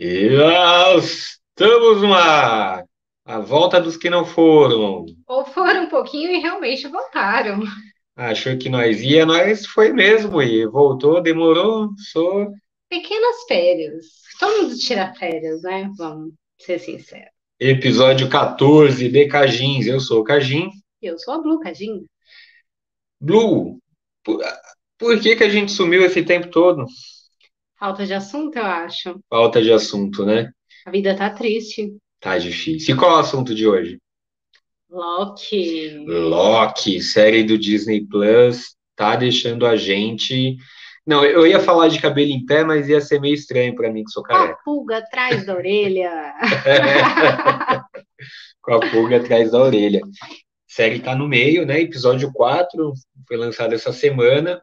E estamos no ar! A volta dos que não foram. Ou foram um pouquinho e realmente voltaram. Achou que nós ia, nós foi mesmo e voltou, demorou, sou. Pequenas férias. Todo mundo tira férias, né? Vamos ser sinceros. Episódio 14 de Cajins. Eu sou o Cajim. Eu sou a Blue Cajim. Blue, por, por que que a gente sumiu esse tempo todo? Falta de assunto, eu acho. Falta de assunto, né? A vida tá triste. Tá difícil. E qual é o assunto de hoje? Loki. Loki, série do Disney Plus, tá deixando a gente. Não, eu ia falar de cabelo em pé, mas ia ser meio estranho pra mim, que sou Com a careca. pulga atrás da orelha. Com a pulga atrás da orelha. Série tá no meio, né? Episódio 4 foi lançado essa semana.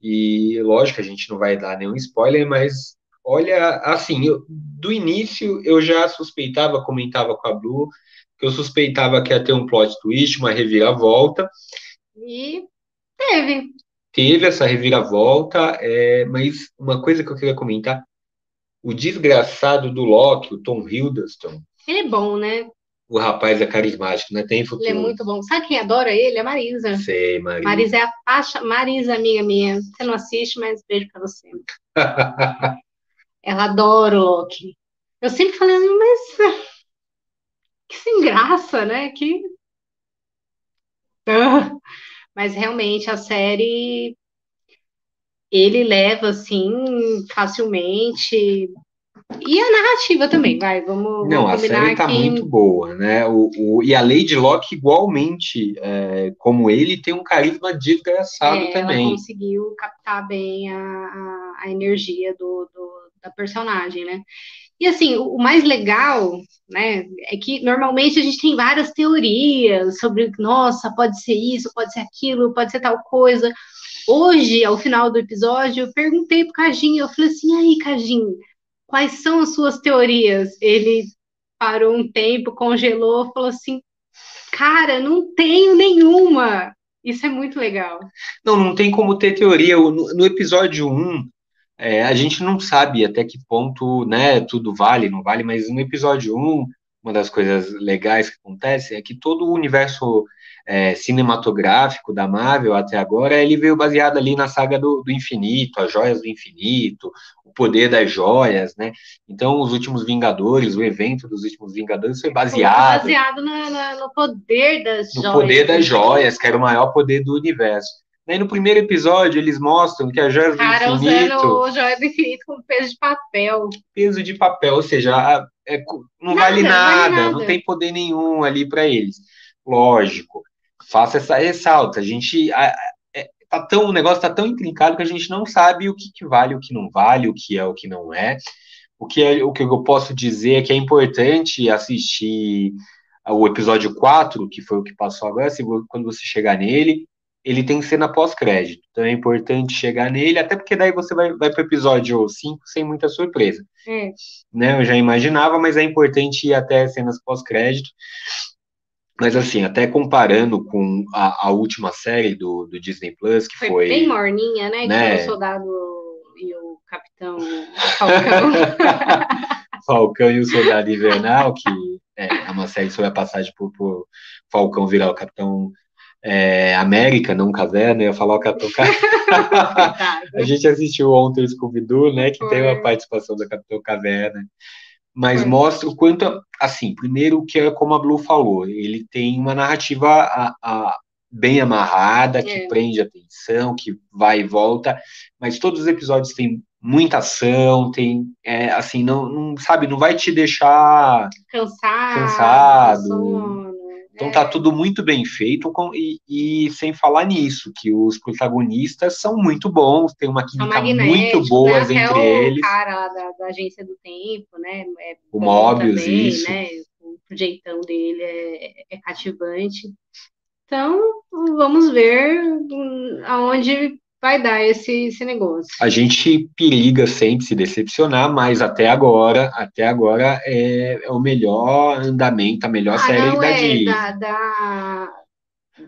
E lógico, a gente não vai dar nenhum spoiler, mas olha, assim, eu- do início eu já suspeitava, comentava com a Blue, que eu suspeitava que ia ter um plot twist, uma reviravolta. E teve. Teve essa reviravolta, é, mas uma coisa que eu queria comentar, o desgraçado do Loki, o Tom Hiddleston, Ele é bom, né? O rapaz é carismático, né? Tem Ele é futuro. muito bom. Sabe quem adora ele? A Marisa. Sei, Maria. Marisa é a faixa. Marisa, amiga minha. Você não assiste, mas beijo pra você. Ela adora o Loki. Eu sempre falei, assim, mas que sem graça, né? Que. Mas realmente a série ele leva assim facilmente. E a narrativa também, vai, vamos, Não, vamos a série tá muito boa, né? O, o- e a Lady Locke, igualmente, é, como ele, tem um carisma desgraçado é, ela também. conseguiu captar bem a, a, a energia do, do- da personagem, né? E assim, o, mais legal, né, é que normalmente a gente tem várias teorias sobre, nossa, pode ser isso, pode ser aquilo, pode ser tal coisa. Hoje, ao final do episódio, eu perguntei pro Cajinho, eu falei assim, e aí, Cajinho, quais são as suas teorias? Ele parou um tempo, congelou, falou assim, cara, não tenho nenhuma. Isso é muito legal. Não, não tem como ter teoria. No episódio 1, é, a gente não sabe até que ponto, né, tudo vale, não vale, mas no episódio 1, uma das coisas legais que acontece é que todo o universo é, cinematográfico da Marvel até agora, ele veio baseado ali na saga do, do infinito, as joias do infinito, o poder das joias, né? Então, os últimos Vingadores, o evento dos últimos Vingadores foi baseado baseado na- na- no poder das no joias. poder das joias, que era o maior poder do universo. Daí no primeiro episódio eles mostram que as joias do Cara, infinito, usando o joia do infinito como peso de papel. peso de papel, ou seja, a- é não Nada, vale não nada, vale nada. não tem poder nenhum ali para eles. Lógico, faça essa ressalta. A gente a- é, tá tão, o negócio tá tão intrincado que a gente não sabe o que, que vale, o que não vale, o que é, o que não é. O que, é, o que eu posso dizer é que é importante assistir o episódio 4, que foi o que passou agora, quando você chegar nele, ele tem cena pós-crédito. Então é importante chegar nele, até porque daí você vai, vai para o episódio 5 sem muita surpresa. É. Né? Eu já imaginava, mas é importante ir até cenas pós-crédito. Mas assim, até comparando com a, a última série do, do Disney Plus, que Foi, foi. bem morninha, né? Que né? foi o soldado e o capitão Falcão. Falcão e o Soldado Invernal, que é uma série sobre a passagem por, por Falcão virar o Capitão é, América, não Caverna, eu ia falar o Capitão Caverna. A gente assistiu ontem o Scooby-Doo, né, que tem Foi. uma participação do Capitão Caverna, mas Foi. mostra o quanto, assim, primeiro que é como a Blue falou, ele tem uma narrativa a- a- bem amarrada, que É. prende atenção, que vai e volta, mas todos os episódios têm muita ação, tem, é, assim, não, não, sabe, não vai te deixar Cansado. Cansado. Então É. tá tudo muito bem feito com- e, e sem falar nisso, que os protagonistas são muito bons, tem uma química muito boa né? Até entre o eles. cara lá da, da agência do tempo, né? É O bom Mobius, também, isso. né? O jeitão dele é, é cativante. Então, vamos ver aonde vai dar esse, esse negócio. A gente periga sempre se decepcionar, mas até agora, até agora é, é o melhor andamento, a melhor Ah, série da é, Disney. da, da,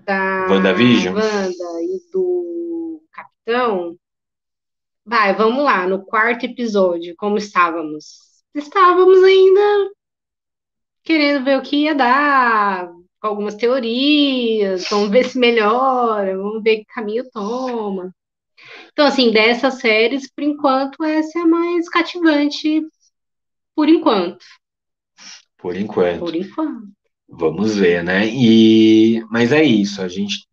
da WandaVision? Wanda e do Capitão. Vai, vamos lá, no quarto episódio, como estávamos? estávamos ainda querendo ver o que ia dar, com algumas teorias, vamos ver se melhora, vamos ver que caminho toma. Então, assim, dessas séries, por enquanto, essa é a mais cativante, por enquanto. Por enquanto. Por enquanto. Vamos ver, né? E mas é isso, a gente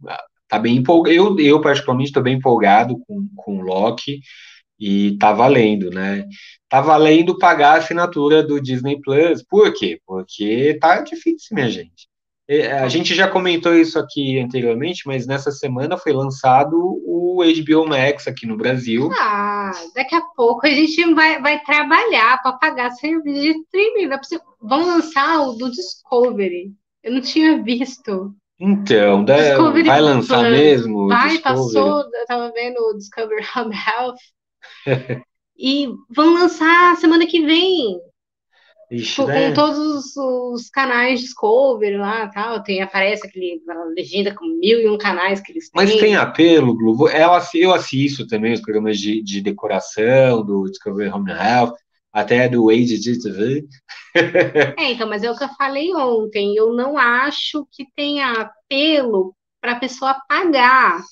tá bem empolgado. Eu, eu particularmente estou bem empolgado com, com o Loki e tá valendo, né? Tá valendo pagar a assinatura do Disney Plus. Por quê? Porque tá difícil, minha gente. A gente já comentou isso aqui anteriormente, mas nessa semana foi lançado o HBO Max aqui no Brasil. Ah, daqui a pouco a gente vai, vai trabalhar para pagar serviço de streaming. Vão lançar o do Discovery. Eu não tinha visto. Então, vai lançar Plus. mesmo? Vai, Discovery. passou, eu tava vendo o Discovery Home Health. e vão lançar semana que vem. Ixi, tipo, né? Com todos os, canais Discovery lá tal, tem, aparece aquele legenda com mil e um canais que eles têm. Mas tem apelo, Globo. Eu, eu assisto também os programas de, de decoração do Discovery Home Health, até do Age TV. é, então, mas é o que eu falei ontem. Eu não acho que tenha apelo para a pessoa pagar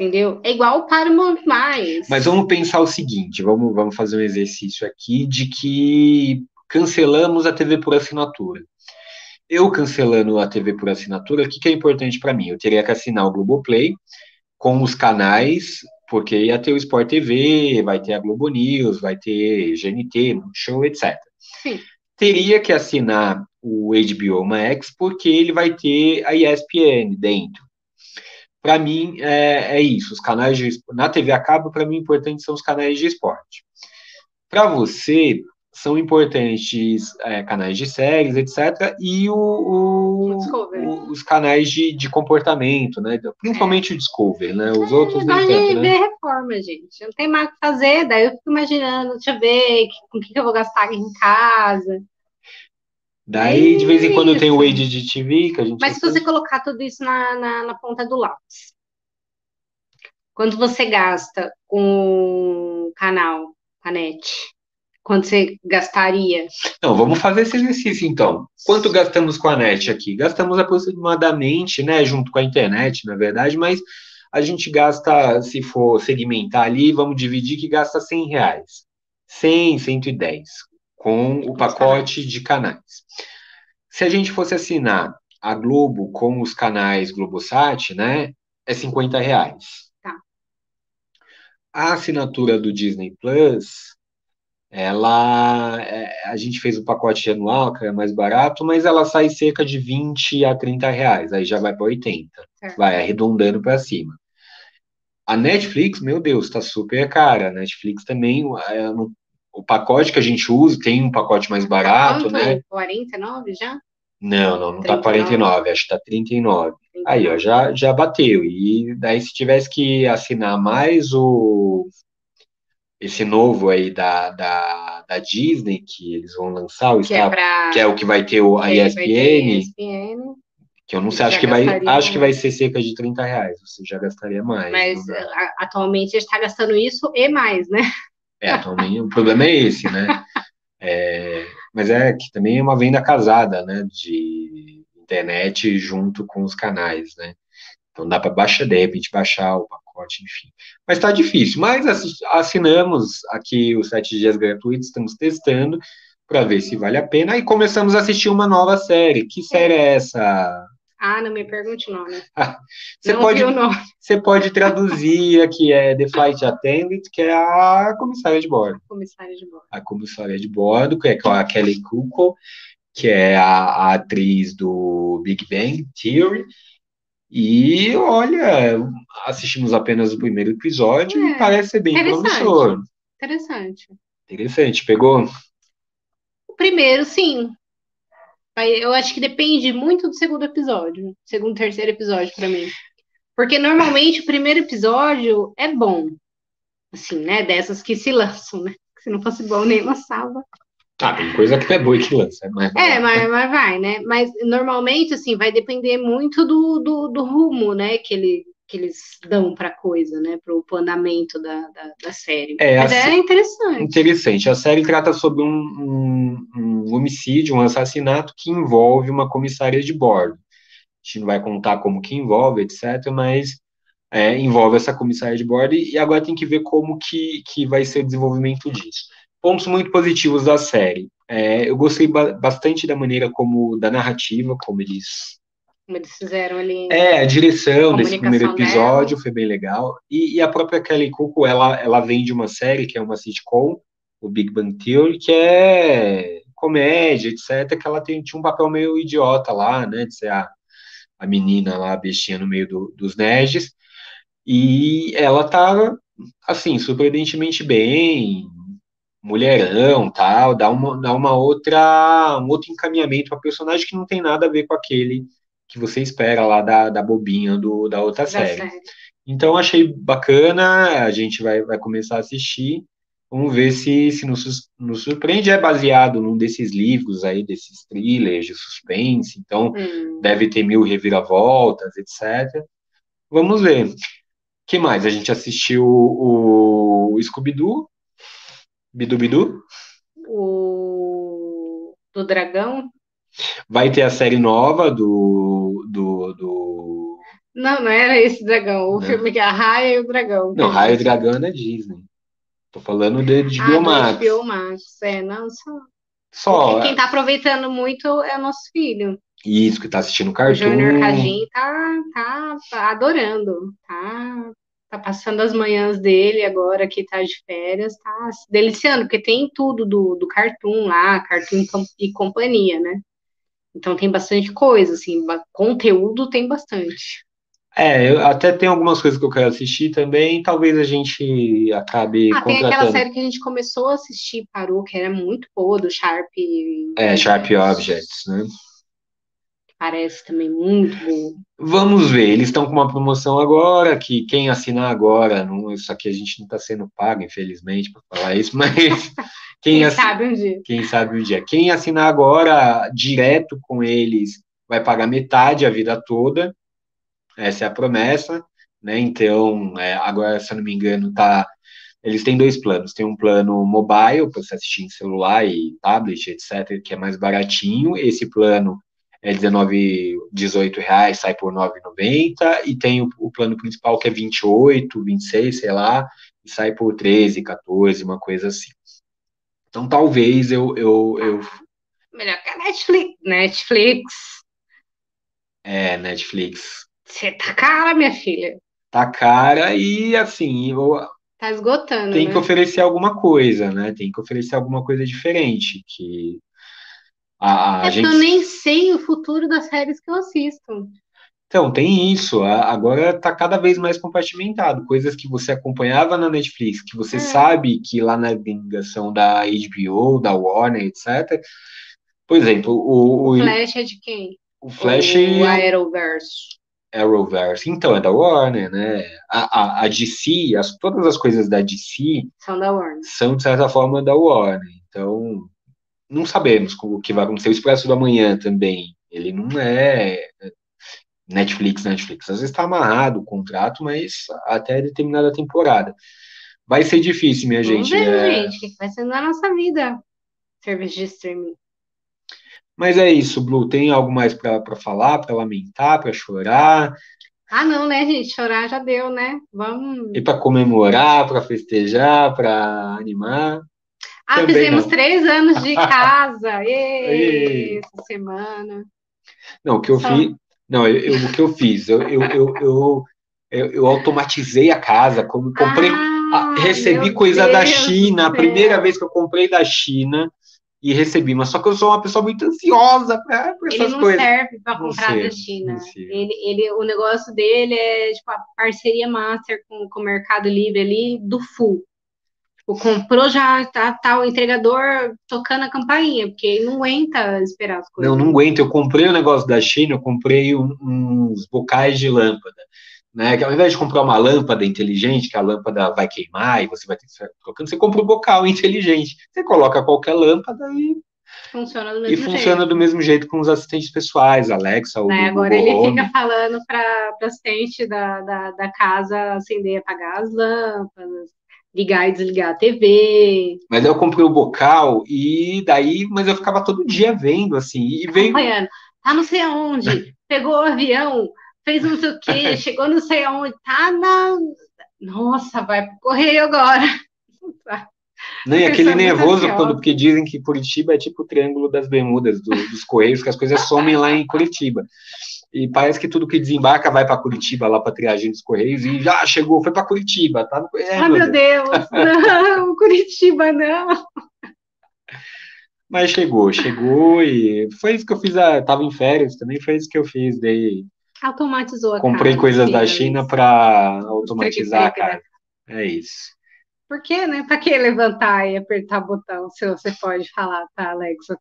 entendeu? É igual Paramount+. Mais. Mas vamos pensar o seguinte, vamos, vamos fazer um exercício aqui de que cancelamos a TV por assinatura. Eu cancelando a TV por assinatura, o que, que é importante para mim? Eu teria que assinar o Globoplay com os canais, porque ia ter o Sport TV, vai ter a Globo News, vai ter GNT, Show, etc. Sim. Teria que assinar o HBO Max, porque ele vai ter a ESPN dentro para mim é, é, isso. Os canais de na TV a cabo, para mim, importante são os canais de esporte. Para você, são importantes é, canais de séries, etc. E o, o, os canais de, de comportamento, né? Principalmente é. o Discovery, né? Os é, outros nem tanto, né? reforma, gente. Não tem mais o que fazer, daí eu fico imaginando, deixa eu ver com o que, que eu vou gastar aqui em casa. Daí, de vez em quando, tem o Wade de TV que a gente. Mas se você colocar tudo isso na, na, na, ponta do lápis, quanto você gasta com o canal, a net? Quanto você gastaria? Não, vamos fazer esse exercício então. Quanto gastamos com a net aqui? Gastamos aproximadamente, né, junto com a internet, na verdade, mas a gente gasta, se for segmentar ali, vamos dividir que gasta 100 reais. 100, 110 com o pacote de canais. Se a gente fosse assinar a Globo com os canais Globosat, né, é 50 reais. Tá. A assinatura do Disney Plus, ela, é, a gente fez o pacote anual, que é mais barato, mas ela sai cerca de 20 a 30 reais, aí já vai para 80, certo. vai arredondando para cima. A Netflix, meu Deus, está super cara. A Netflix também, é, o pacote que a gente usa tem um pacote mais barato, Quanto né? 49 já? Não, não, não 39. tá 49, acho que tá 39. 39. Aí, ó, já, já bateu. E daí, se tivesse que assinar mais o esse novo aí da, da, da Disney, que eles vão lançar, o que, Star, é, pra... que é o que vai ter o, a ESPN, ESPN, que eu não sei, acho que, vai, acho que vai ser cerca de 30 reais, você já gastaria mais. Mas atualmente está gastando isso e mais, né? É, atualmente o problema é esse, né? É, mas é que também é uma venda casada, né? De internet junto com os canais, né? Então dá para baixar, de repente baixar o pacote, enfim. Mas está difícil. Mas assinamos aqui os sete dias gratuitos, estamos testando para ver se vale a pena. E começamos a assistir uma nova série. Que série é essa? Ah, não me pergunte o nome. você, não pode, você pode traduzir aqui, é The Flight Attendant, que é a comissária de bordo. A comissária de bordo. A comissária de bordo, que é a Kelly Kuko, que é a, a atriz do Big Bang Theory. E olha, assistimos apenas o primeiro episódio é, e parece ser bem promissor. Interessante. Interessante. Pegou? O primeiro, sim. Eu acho que depende muito do segundo episódio, segundo, terceiro episódio para mim. Porque normalmente o primeiro episódio é bom. Assim, né? Dessas que se lançam, né? Se não fosse bom, nem lançava. Ah, tem coisa que é boa e que lança. É, mas, é, mas, mas vai, né? Mas normalmente, assim, vai depender muito do, do, do rumo, né? Que, ele, que eles dão para coisa, né? Para o andamento da, da, da, série. É, Mas é interessante. Interessante. A série trata sobre um, um, um, homicídio, um assassinato que envolve uma comissária de bordo. A gente não vai contar como que envolve, etc., mas é, envolve essa comissária de bordo e agora tem que ver como que, que vai ser o desenvolvimento disso. Pontos muito positivos da série. É, eu gostei ba bastante da maneira como, da narrativa, como eles eles fizeram ali. É, a direção desse primeiro episódio dela. foi bem legal. E, e, a própria Kelly Cuoco, ela, ela vem de uma série que é uma sitcom, o Big Bang Theory, que é comédia, etc., que ela tem, tinha um papel meio idiota lá, né, de ser a, a menina lá, a bestinha no meio do, dos nerds. E ela tá, assim, surpreendentemente bem, mulherão, tal, dá uma, dá uma outra, um outro encaminhamento para personagem que não tem nada a ver com aquele que você espera lá da, da bobinha do, da outra da série. série. Então achei bacana, a gente vai, vai começar a assistir. Vamos ver se, se nos, nos surpreende. É baseado num desses livros aí, desses thrillers de suspense, então hum. deve ter mil reviravoltas, etc. Vamos ver. que mais? A gente assistiu o, o Scooby-Doo, Bidu Bidu. O do Dragão. Vai ter a série nova do. do, do... Não, não era esse dragão. O não. filme que é a Raia e o Dragão. Não, Raia e o Dragão é da Disney. Tô falando de, de ah, Biomax. Biomax, é, não, só. Só. Porque quem tá aproveitando muito é o nosso filho. Isso, que tá assistindo cartoon. O Júnior Cagin tá, tá, tá adorando. Tá, tá passando as manhãs dele agora que tá de férias, tá se deliciando, porque tem tudo do, do Cartoon lá, Cartoon e companhia, né? Então tem bastante coisa, assim, conteúdo tem bastante. É, eu até tem algumas coisas que eu quero assistir também, talvez a gente acabe ah, tem aquela série que a gente começou a assistir, parou, que era muito boa, do Sharp... É, Sharp Objects, né? Parece também muito bom. Vamos ver, eles estão com uma promoção agora, que quem assinar agora, não, isso aqui a gente não está sendo pago, infelizmente, para falar isso, mas quem, quem sabe um dia. Quem sabe um dia. Quem assinar agora direto com eles vai pagar metade a vida toda. Essa é a promessa, né? Então, é, agora, se eu não me engano, tá. Eles têm dois planos. Tem um plano mobile para você assistir em celular e tablet, etc., que é mais baratinho. Esse plano é 19, 18 reais, sai por 9,90, e tem o, o, plano principal que é 28, 26, sei lá, e sai por 13, 14, uma coisa assim. Então talvez eu. eu, eu... Melhor que a Netflix. Netflix. É, Netflix. Você tá cara, minha filha. Tá cara e assim. Eu... Tá esgotando. Tem né? que oferecer alguma coisa, né? Tem que oferecer alguma coisa diferente. Que a, a é gente... eu nem sei o futuro das séries que eu assisto. Então, tem isso. Agora está cada vez mais compartimentado. Coisas que você acompanhava na Netflix, que você é. sabe que lá na gringa são da HBO, da Warner, etc. Por exemplo, o. O Flash é de quem? O Flash. O Arrowverse. Arrowverse. Então, é da Warner, né? A, a, a DC, as, todas as coisas da DC. São da Warner. São, de certa forma, da Warner. Então, não sabemos o que vai acontecer. O Expresso da Manhã também. Ele não é Netflix, Netflix. Às vezes está amarrado o contrato, mas até determinada temporada. Vai ser difícil, minha Vamos gente. Ver, é... gente, o que vai ser na nossa vida? Serviço de streaming. Mas é isso, Blue. Tem algo mais para falar, para lamentar, para chorar? Ah, não, né, gente? Chorar já deu, né? Vamos. E para comemorar, para festejar, para animar? Ah, Também fizemos não. três anos de casa. Êêê, essa semana. Não, o que eu Só... fiz. Não, eu, eu, o que eu fiz? Eu, eu, eu, automatizei a casa, como comprei. Ah, recebi coisa Deus da China, a primeira vez que eu comprei da China e recebi, mas só que eu sou uma pessoa muito ansiosa para essas coisas. Ele não serve para comprar da China. Ele, ele, o negócio dele é tipo a parceria master com, com o Mercado Livre ali do full. Tipo, comprou já tá, tá o entregador tocando a campainha, porque ele não aguenta esperar as coisas. Não, não aguenta. Eu comprei o um negócio da China, eu comprei um, uns bocais de lâmpada. Né, que ao invés de comprar uma lâmpada inteligente, que a lâmpada vai queimar e você vai ter que estar trocando, você compra um bocal inteligente. Você coloca qualquer lâmpada e Funciona do mesmo e jeito. funciona do mesmo jeito com os assistentes pessoais, Alexa, o Né, Google Agora ele Home. fica falando para o assistente da, da, da casa acender e apagar as lâmpadas, ligar e desligar a TV, Mas eu comprei o bocal e daí, mas eu ficava todo dia vendo assim, e veio acompanhando. Tá não sei aonde, pegou o avião, fez não sei o quê, chegou não sei aonde, tá na. Nossa, vai pro correio agora. Não, e aquele nervoso ansiosos. quando, porque dizem que Curitiba é tipo o Triângulo das Bermudas do- dos Correios, que as coisas somem lá em Curitiba. E parece que tudo que desembarca vai para Curitiba, lá para triagem dos Correios, e já chegou, foi para Curitiba, tá? no- É, Ai, meu Deus, não, Curitiba não. Mas chegou, chegou e foi isso que eu fiz. A, tava em férias também, foi isso que eu fiz. Dei, Automatizou a comprei casa, coisas da sim, China para automatizar a casa. É isso. Por quê, né? Pra que levantar e apertar botão se você pode falar pra Alexa?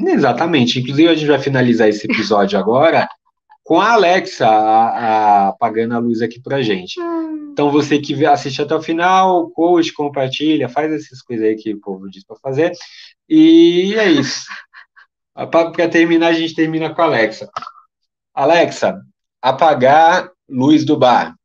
Exatamente. Inclusive, a gente vai finalizar esse episódio agora com a Alexa a- a- apagando a luz aqui pra gente. Então, você que assiste até o final, curte, compartilha, faz essas coisas aí que o povo diz para fazer. E é isso. Para terminar, a gente termina com a Alexa. Alexa, apagar luz do bar.